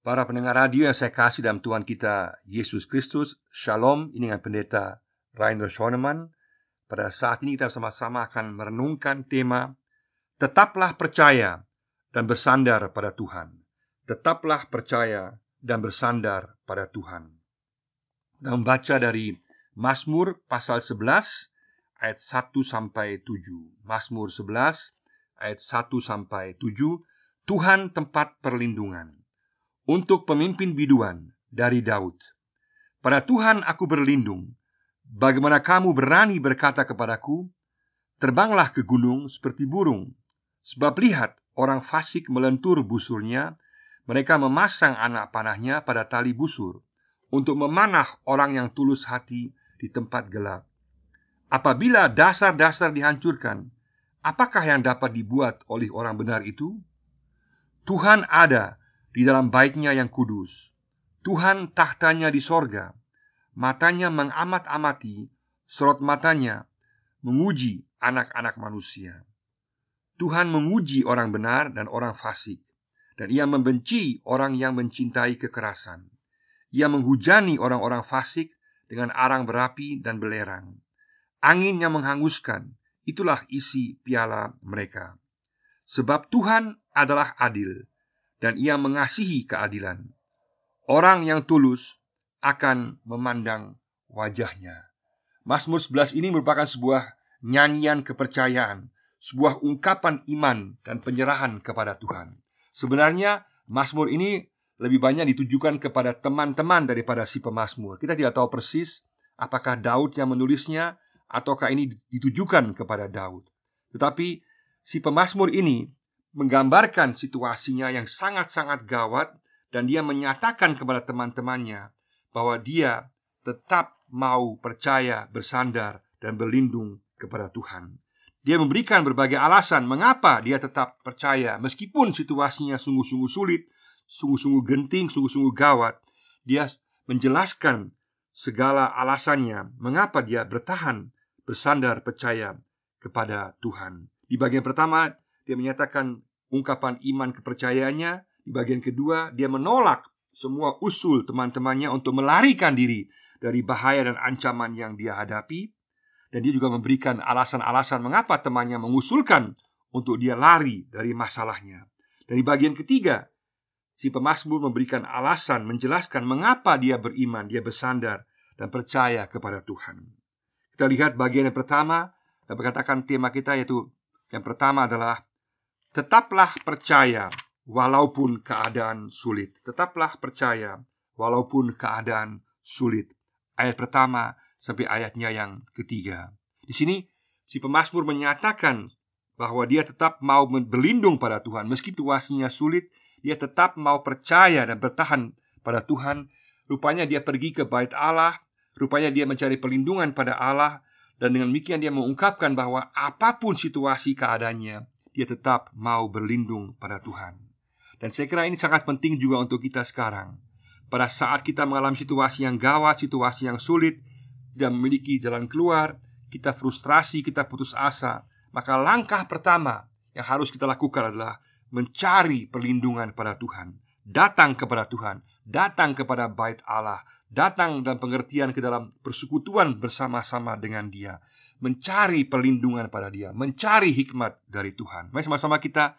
Para pendengar radio yang saya kasih dalam Tuhan kita Yesus Kristus, Shalom, ini dengan pendeta Rainer Schoenemann. Pada saat ini kita sama-sama akan merenungkan tema Tetaplah percaya dan bersandar pada Tuhan. Tetaplah percaya dan bersandar pada Tuhan. Dan membaca dari Mazmur pasal 11 ayat 1 sampai 7. Mazmur 11 ayat 1 sampai 7. Tuhan tempat perlindungan untuk pemimpin biduan dari Daud. Pada Tuhan aku berlindung. Bagaimana kamu berani berkata kepadaku, "Terbanglah ke gunung seperti burung." Sebab lihat, orang fasik melentur busurnya, mereka memasang anak panahnya pada tali busur untuk memanah orang yang tulus hati di tempat gelap. Apabila dasar-dasar dihancurkan, apakah yang dapat dibuat oleh orang benar itu? Tuhan ada di dalam baiknya yang kudus. Tuhan tahtanya di sorga, matanya mengamat-amati, sorot matanya menguji anak-anak manusia. Tuhan menguji orang benar dan orang fasik, dan ia membenci orang yang mencintai kekerasan. Ia menghujani orang-orang fasik dengan arang berapi dan belerang. Angin yang menghanguskan, itulah isi piala mereka. Sebab Tuhan adalah adil, dan ia mengasihi keadilan. Orang yang tulus akan memandang wajahnya. Mazmur 11 ini merupakan sebuah nyanyian kepercayaan, sebuah ungkapan iman dan penyerahan kepada Tuhan. Sebenarnya Mazmur ini lebih banyak ditujukan kepada teman-teman daripada si pemazmur. Kita tidak tahu persis apakah Daud yang menulisnya ataukah ini ditujukan kepada Daud. Tetapi si pemazmur ini menggambarkan situasinya yang sangat-sangat gawat dan dia menyatakan kepada teman-temannya bahwa dia tetap mau percaya, bersandar dan berlindung kepada Tuhan. Dia memberikan berbagai alasan mengapa dia tetap percaya meskipun situasinya sungguh-sungguh sulit, sungguh-sungguh genting, sungguh-sungguh gawat. Dia menjelaskan segala alasannya mengapa dia bertahan, bersandar percaya kepada Tuhan. Di bagian pertama dia menyatakan ungkapan iman kepercayaannya. Di bagian kedua, dia menolak semua usul teman-temannya untuk melarikan diri dari bahaya dan ancaman yang dia hadapi. Dan dia juga memberikan alasan-alasan mengapa temannya mengusulkan untuk dia lari dari masalahnya. Dan di bagian ketiga, si pemazmur memberikan alasan menjelaskan mengapa dia beriman, dia bersandar dan percaya kepada Tuhan. Kita lihat bagian yang pertama, dan berkatakan tema kita yaitu yang pertama adalah Tetaplah percaya walaupun keadaan sulit. Tetaplah percaya walaupun keadaan sulit. Ayat pertama sampai ayatnya yang ketiga. Di sini si pemazmur menyatakan bahwa dia tetap mau berlindung pada Tuhan meski situasinya sulit, dia tetap mau percaya dan bertahan pada Tuhan. Rupanya dia pergi ke bait Allah, rupanya dia mencari perlindungan pada Allah dan dengan demikian dia mengungkapkan bahwa apa pun situasi keadaannya, dia tetap mau berlindung pada Tuhan. Dan saya kira ini sangat penting juga untuk kita sekarang. Pada saat kita mengalami situasi yang gawat, situasi yang sulit, tidak memiliki jalan keluar, kita frustrasi, kita putus asa, maka langkah pertama yang harus kita lakukan adalah mencari perlindungan pada Tuhan, datang kepada Tuhan, datang kepada bait Allah, datang dan pengertian ke dalam persekutuan bersama-sama dengan Dia, mencari perlindungan pada Dia, mencari hikmat dari Tuhan. Mari sama-sama kita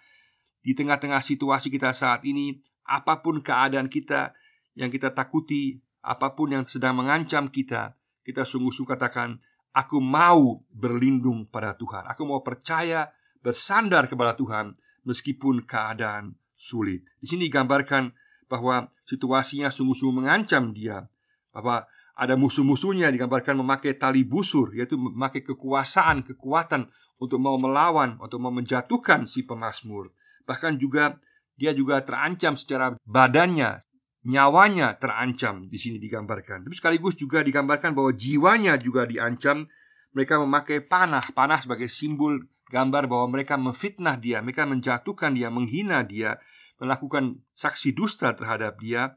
di tengah-tengah situasi kita saat ini, apa pun keadaan kita yang kita takuti, apa pun yang sedang mengancam kita, kita sungguh-sungguh katakan, aku mau berlindung pada Tuhan. Aku mau percaya, bersandar kepada Tuhan meskipun keadaan sulit. Di sini digambarkan bahwa situasinya sungguh-sungguh mengancam dia, bahwa ada musuh-musuhnya digambarkan memakai tali busur yaitu memakai kekuasaan, kekuatan untuk mau melawan, untuk mau menjatuhkan si pemazmur. Bahkan juga dia juga terancam secara badannya, nyawanya terancam di sini digambarkan. Tapi sekaligus juga digambarkan bahwa jiwanya juga diancam. Mereka memakai panah, panah sebagai simbol gambar bahwa mereka memfitnah dia, mereka menjatuhkan dia, menghina dia, melakukan saksi dusta terhadap dia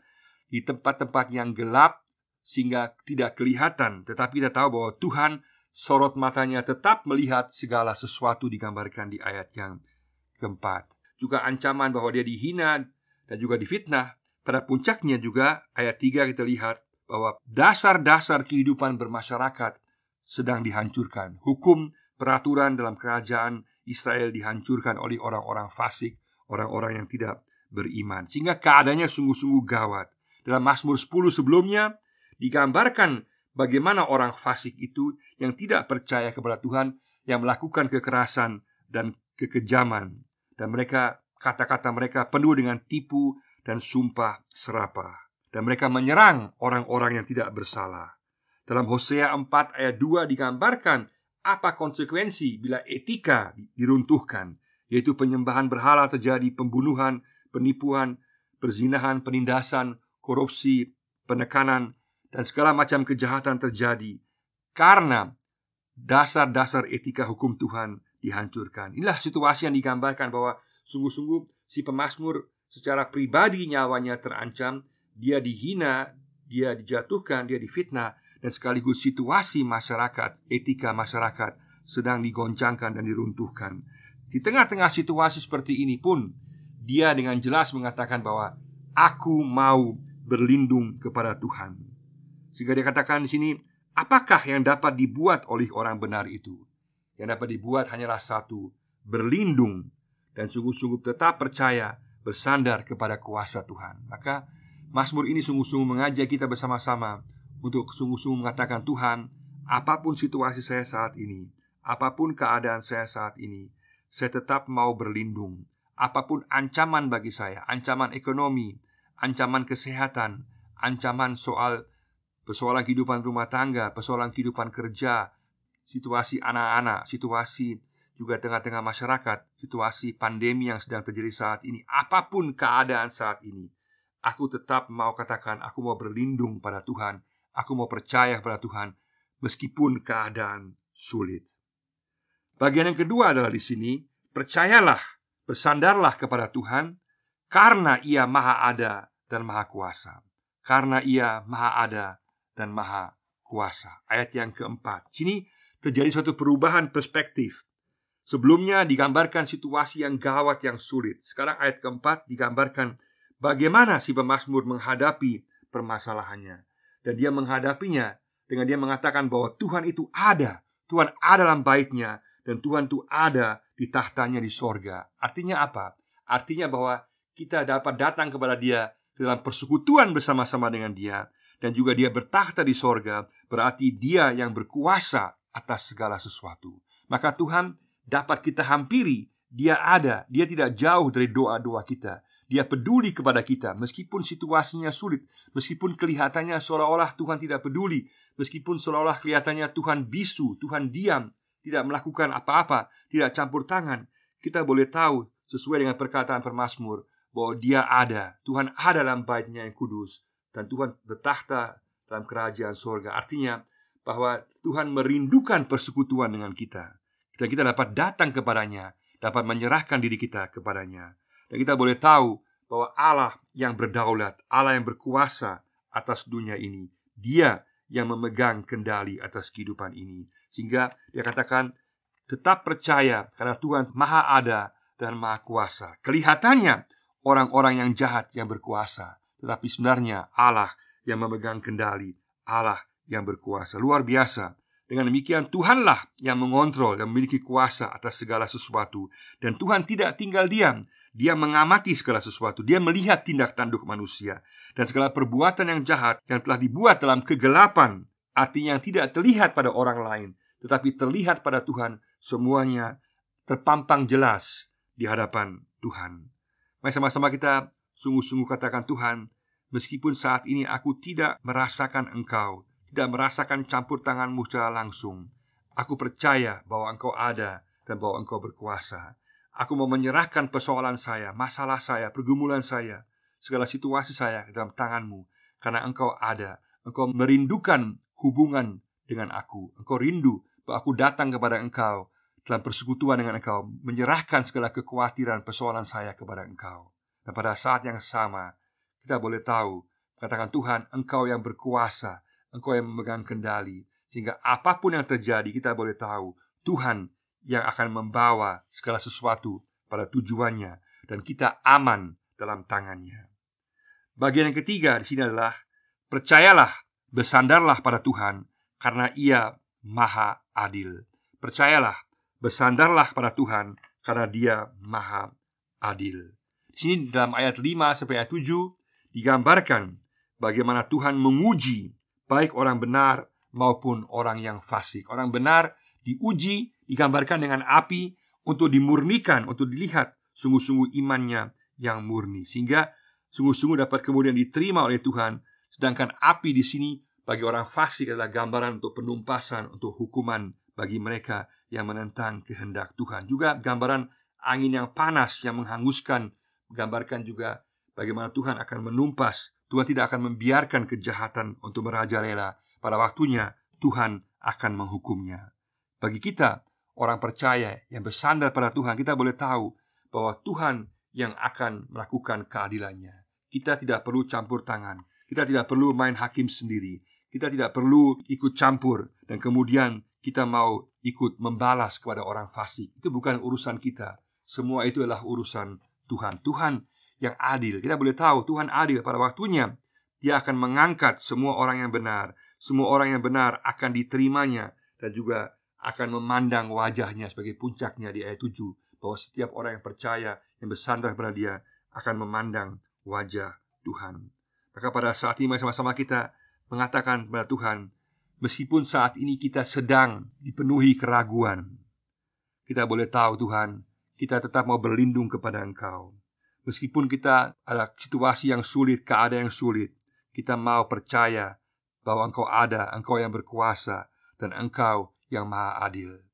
di tempat-tempat yang gelap sehingga tidak kelihatan, tetapi kita tahu bahwa Tuhan sorot matanya tetap melihat segala sesuatu digambarkan di ayat yang keempat. Juga ancaman bahwa dia dihina dan juga difitnah, pada puncaknya juga ayat 3 kita lihat bahwa dasar-dasar kehidupan bermasyarakat sedang dihancurkan. Hukum peraturan dalam kerajaan Israel dihancurkan oleh orang-orang fasik, orang-orang yang tidak beriman. Sehingga keadaannya sungguh-sungguh gawat. Dalam Mazmur 10 sebelumnya digambarkan bagaimana orang fasik itu yang tidak percaya kepada Tuhan, yang melakukan kekerasan dan kekejaman dan mereka kata-kata mereka penuh dengan tipu dan sumpah serapah dan mereka menyerang orang-orang yang tidak bersalah. Dalam Hosea 4 ayat 2 digambarkan apa konsekuensi bila etika diruntuhkan, yaitu penyembahan berhala terjadi, pembunuhan, penipuan, perzinahan, penindasan, korupsi, penekanan, dan segala macam kejahatan terjadi karena dasar-dasar etika hukum Tuhan dihancurkan. Inilah situasi yang digambarkan bahwa sungguh-sungguh si pemazmur secara pribadi nyawanya terancam, dia dihina, dia dijatuhkan, dia difitnah dan sekaligus situasi masyarakat, etika masyarakat sedang digoncangkan dan diruntuhkan. Di tengah-tengah situasi seperti ini pun, dia dengan jelas mengatakan bahwa aku mau berlindung kepada Tuhan. Sehingga dia katakan di sini, apakah yang dapat dibuat oleh orang benar itu? Yang dapat dibuat hanyalah satu, berlindung dan sungguh-sungguh tetap percaya bersandar kepada kuasa Tuhan. Maka Mazmur ini sungguh-sungguh mengajak kita bersama-sama untuk sungguh-sungguh mengatakan Tuhan, apa pun situasi saya saat ini, apa pun keadaan saya saat ini, saya tetap mau berlindung. Apa pun ancaman bagi saya, ancaman ekonomi, ancaman kesehatan, ancaman soal persoalan kehidupan rumah tangga, persoalan kehidupan kerja, situasi anak-anak, situasi juga tengah-tengah masyarakat, situasi pandemi yang sedang terjadi saat ini, apa pun keadaan saat ini, aku tetap mau katakan, aku mau berlindung pada Tuhan, Aku mau percaya pada Tuhan meskipun keadaan sulit. Bagian yang kedua adalah di sini, percayalah, bersandarlah kepada Tuhan karena Ia Maha Ada dan Maha Kuasa. Karena Ia Maha Ada dan Maha Kuasa. Ayat yang keempat. Sini terjadi suatu perubahan perspektif. Sebelumnya digambarkan situasi yang gawat yang sulit. Sekarang ayat keempat digambarkan bagaimana si pemazmur menghadapi permasalahannya dan dia menghadapinya dengan dia mengatakan bahwa Tuhan itu ada, Tuhan ada dalam baitnya dan Tuhan itu ada di tahtanya di sorga. Artinya apa? Artinya bahwa kita dapat datang kepada dia dalam persekutuan bersama-sama dengan dia dan juga dia bertahta di sorga berarti dia yang berkuasa atas segala sesuatu. Maka Tuhan dapat kita hampiri, dia ada, dia tidak jauh dari doa-doa kita. Dia peduli kepada kita meskipun situasinya sulit, meskipun kelihatannya seolah-olah Tuhan tidak peduli, meskipun seolah-olah kelihatannya Tuhan bisu, Tuhan diam, tidak melakukan apa-apa, tidak campur tangan. Kita boleh tahu sesuai dengan perkataan permasmur bahwa Dia ada, Tuhan ada dalam baitnya yang kudus dan Tuhan bertahta dalam kerajaan sorga. Artinya bahwa Tuhan merindukan persekutuan dengan kita. Dan kita dapat datang kepadanya, dapat menyerahkan diri kita kepadanya. Dan kita boleh tahu bahwa Allah yang berdaulat, Allah yang berkuasa atas dunia ini, Dia yang memegang kendali atas kehidupan ini. Sehingga dia katakan tetap percaya karena Tuhan Maha Ada dan Maha Kuasa. Kelihatannya orang-orang yang jahat yang berkuasa, tetapi sebenarnya Allah yang memegang kendali, Allah yang berkuasa. Luar biasa. Dengan demikian Tuhanlah yang mengontrol dan memiliki kuasa atas segala sesuatu dan Tuhan tidak tinggal diam. Dia mengamati segala sesuatu, dia melihat tindak tanduk manusia dan segala perbuatan yang jahat yang telah dibuat dalam kegelapan, artinya yang tidak terlihat pada orang lain, tetapi terlihat pada Tuhan, semuanya terpampang jelas di hadapan Tuhan. Mari sama-sama kita sungguh-sungguh katakan Tuhan, meskipun saat ini aku tidak merasakan Engkau, tidak merasakan campur tanganmu secara langsung, aku percaya bahwa Engkau ada dan bahwa Engkau berkuasa. Aku mau menyerahkan persoalan saya, masalah saya, pergumulan saya, segala situasi saya dalam tanganmu. Karena engkau ada Engkau merindukan hubungan dengan aku. Engkau rindu bahwa aku datang kepada engkau Dalam persekutuan dengan engkau Menyerahkan segala kekhawatiran persoalan saya kepada engkau Dan pada saat yang sama Kita boleh tahu Katakan Tuhan engkau yang berkuasa Engkau yang memegang kendali Sehingga apa pun yang terjadi kita boleh tahu Tuhan yang akan membawa segala sesuatu pada tujuannya dan kita aman dalam tangannya. Bagian yang ketiga di sini adalah percayalah, bersandarlah pada Tuhan karena Ia Maha Adil. Percayalah, bersandarlah pada Tuhan karena Dia Maha Adil. Di sini dalam ayat 5 sampai ayat 7 digambarkan bagaimana Tuhan menguji baik orang benar maupun orang yang fasik. Orang benar diuji, digambarkan dengan api untuk dimurnikan, untuk dilihat sungguh-sungguh imannya yang murni. Sehingga sungguh-sungguh dapat kemudian diterima oleh Tuhan. Sedangkan api di sini bagi orang fasik adalah gambaran untuk penumpasan, untuk hukuman bagi mereka yang menentang kehendak Tuhan. Juga gambaran angin yang panas yang menghanguskan, gambarkan juga bagaimana Tuhan akan menumpas. Tuhan tidak akan membiarkan kejahatan untuk merajalela. Pada waktunya Tuhan akan menghukumnya. Bagi kita, orang percaya yang bersandar pada Tuhan, kita boleh tahu bahwa Tuhan yang akan melakukan keadilannya. Kita tidak perlu campur tangan. Kita tidak perlu main hakim sendiri. Kita tidak perlu ikut campur dan kemudian kita mau ikut membalas kepada orang fasik. Itu bukan urusan kita. Semua itu adalah urusan Tuhan. Tuhan yang adil. Kita boleh tahu Tuhan adil pada waktunya. Dia akan mengangkat semua orang yang benar. Semua orang yang benar akan diterimanya dan juga akan memandang wajahnya sebagai puncaknya di ayat 7 bahwa setiap orang yang percaya yang bersandar pada dia akan memandang wajah Tuhan. Maka pada saat ini sama-sama kita mengatakan kepada Tuhan, meskipun saat ini kita sedang dipenuhi keraguan, kita boleh tahu Tuhan, kita tetap mau berlindung kepada Engkau. Meskipun kita ada situasi yang sulit, keadaan yang sulit, kita mau percaya bahwa Engkau ada, Engkau yang berkuasa, dan Engkau yang maha adil.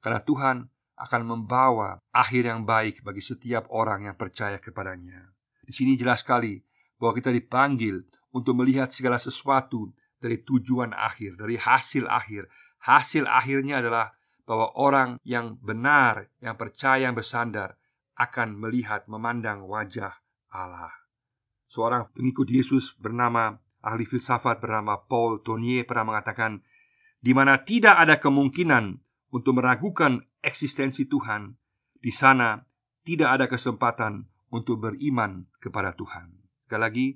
Karena Tuhan akan membawa akhir yang baik bagi setiap orang yang percaya kepadanya. Di sini jelas sekali bahwa kita dipanggil untuk melihat segala sesuatu dari tujuan akhir, dari hasil akhir. Hasil akhirnya adalah bahwa orang yang benar, yang percaya, yang bersandar akan melihat, memandang wajah Allah. Seorang pengikut Yesus bernama ahli filsafat bernama Paul Tonier pernah mengatakan, di mana tidak ada kemungkinan untuk meragukan eksistensi Tuhan, di sana tidak ada kesempatan untuk beriman kepada Tuhan. Sekali lagi,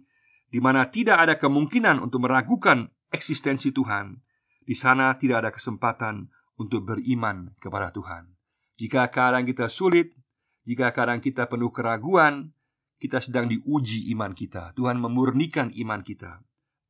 di mana tidak ada kemungkinan untuk meragukan eksistensi Tuhan, di sana tidak ada kesempatan untuk beriman kepada Tuhan. Jika keadaan kita sulit, jika keadaan kita penuh keraguan, kita sedang diuji iman kita. Tuhan memurnikan iman kita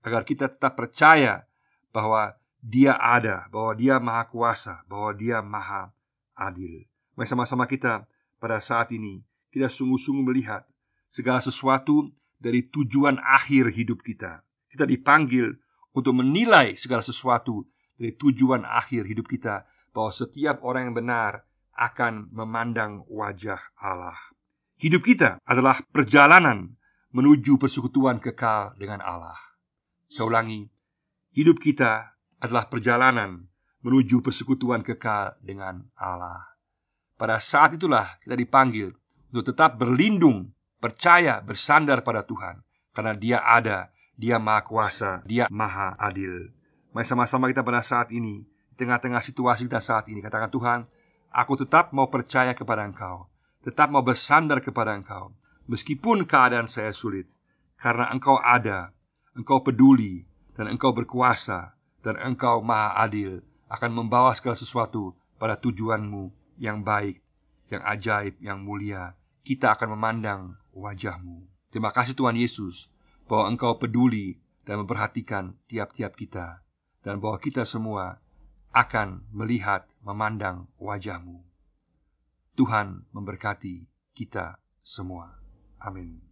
agar kita tetap percaya bahwa Dia ada, bahwa Dia Maha Kuasa, bahwa Dia Maha Adil. Mari sama-sama kita pada saat ini kita sungguh-sungguh melihat segala sesuatu dari tujuan akhir hidup kita. Kita dipanggil untuk menilai segala sesuatu dari tujuan akhir hidup kita, bahwa setiap orang yang benar akan memandang wajah Allah. Hidup kita adalah perjalanan menuju persekutuan kekal dengan Allah. Saya ulangi, hidup kita adalah perjalanan menuju persekutuan kekal dengan Allah. Pada saat itulah kita dipanggil untuk tetap berlindung, percaya, bersandar pada Tuhan karena Dia ada, Dia Maha Kuasa, Dia Maha Adil. Mari sama-sama kita pada saat ini, tengah-tengah situasi kita saat ini, katakan Tuhan, aku tetap mau percaya kepada Engkau, tetap mau bersandar kepada Engkau, meskipun keadaan saya sulit, karena Engkau ada, Engkau peduli, dan Engkau berkuasa, dan Engkau Maha Adil, akan membawa segala sesuatu pada tujuanmu yang baik, yang ajaib, yang mulia, kita akan memandang wajahmu. Terima kasih Tuhan Yesus bahwa Engkau peduli dan memperhatikan tiap-tiap kita dan bahwa kita semua akan melihat, memandang wajahmu. Tuhan memberkati kita semua. Amin.